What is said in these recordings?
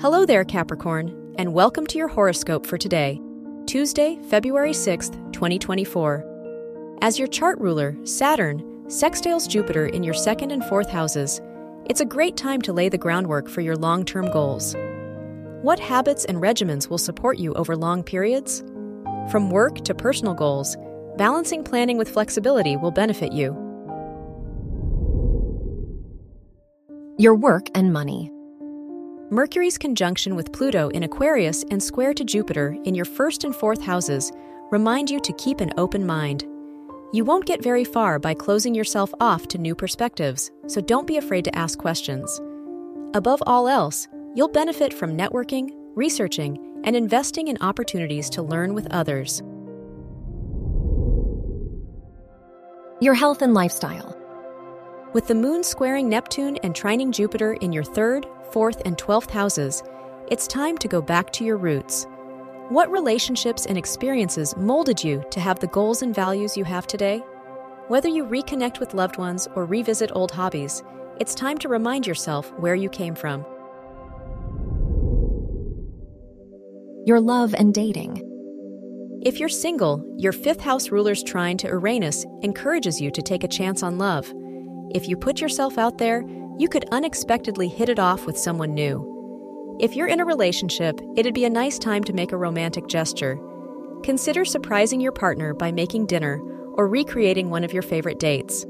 Hello there, Capricorn, and welcome to your horoscope for today, Tuesday, February 6th, 2024. As your chart ruler, Saturn, sextiles Jupiter in your second and fourth houses, it's a great time to lay the groundwork for your long term goals. What habits and regimens will support you over long periods? From work to personal goals, balancing planning with flexibility will benefit you. Your work and money. Mercury's conjunction with Pluto in Aquarius and square to Jupiter in your first and fourth houses remind you to keep an open mind. You won't get very far by closing yourself off to new perspectives, so don't be afraid to ask questions. Above all else, you'll benefit from networking, researching, and investing in opportunities to learn with others. Your health and lifestyle. With the moon squaring Neptune and trining Jupiter in your third, fourth, and twelfth houses, it's time to go back to your roots. What relationships and experiences molded you to have the goals and values you have today? Whether you reconnect with loved ones or revisit old hobbies, it's time to remind yourself where you came from. Your love and dating. If you're single, your fifth house ruler's trine to Uranus encourages you to take a chance on love. If you put yourself out there, you could unexpectedly hit it off with someone new. If you're in a relationship, it'd be a nice time to make a romantic gesture. Consider surprising your partner by making dinner or recreating one of your favorite dates.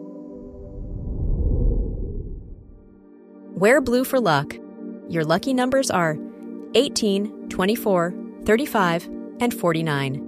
Wear blue for luck. Your lucky numbers are 18, 24, 35, and 49.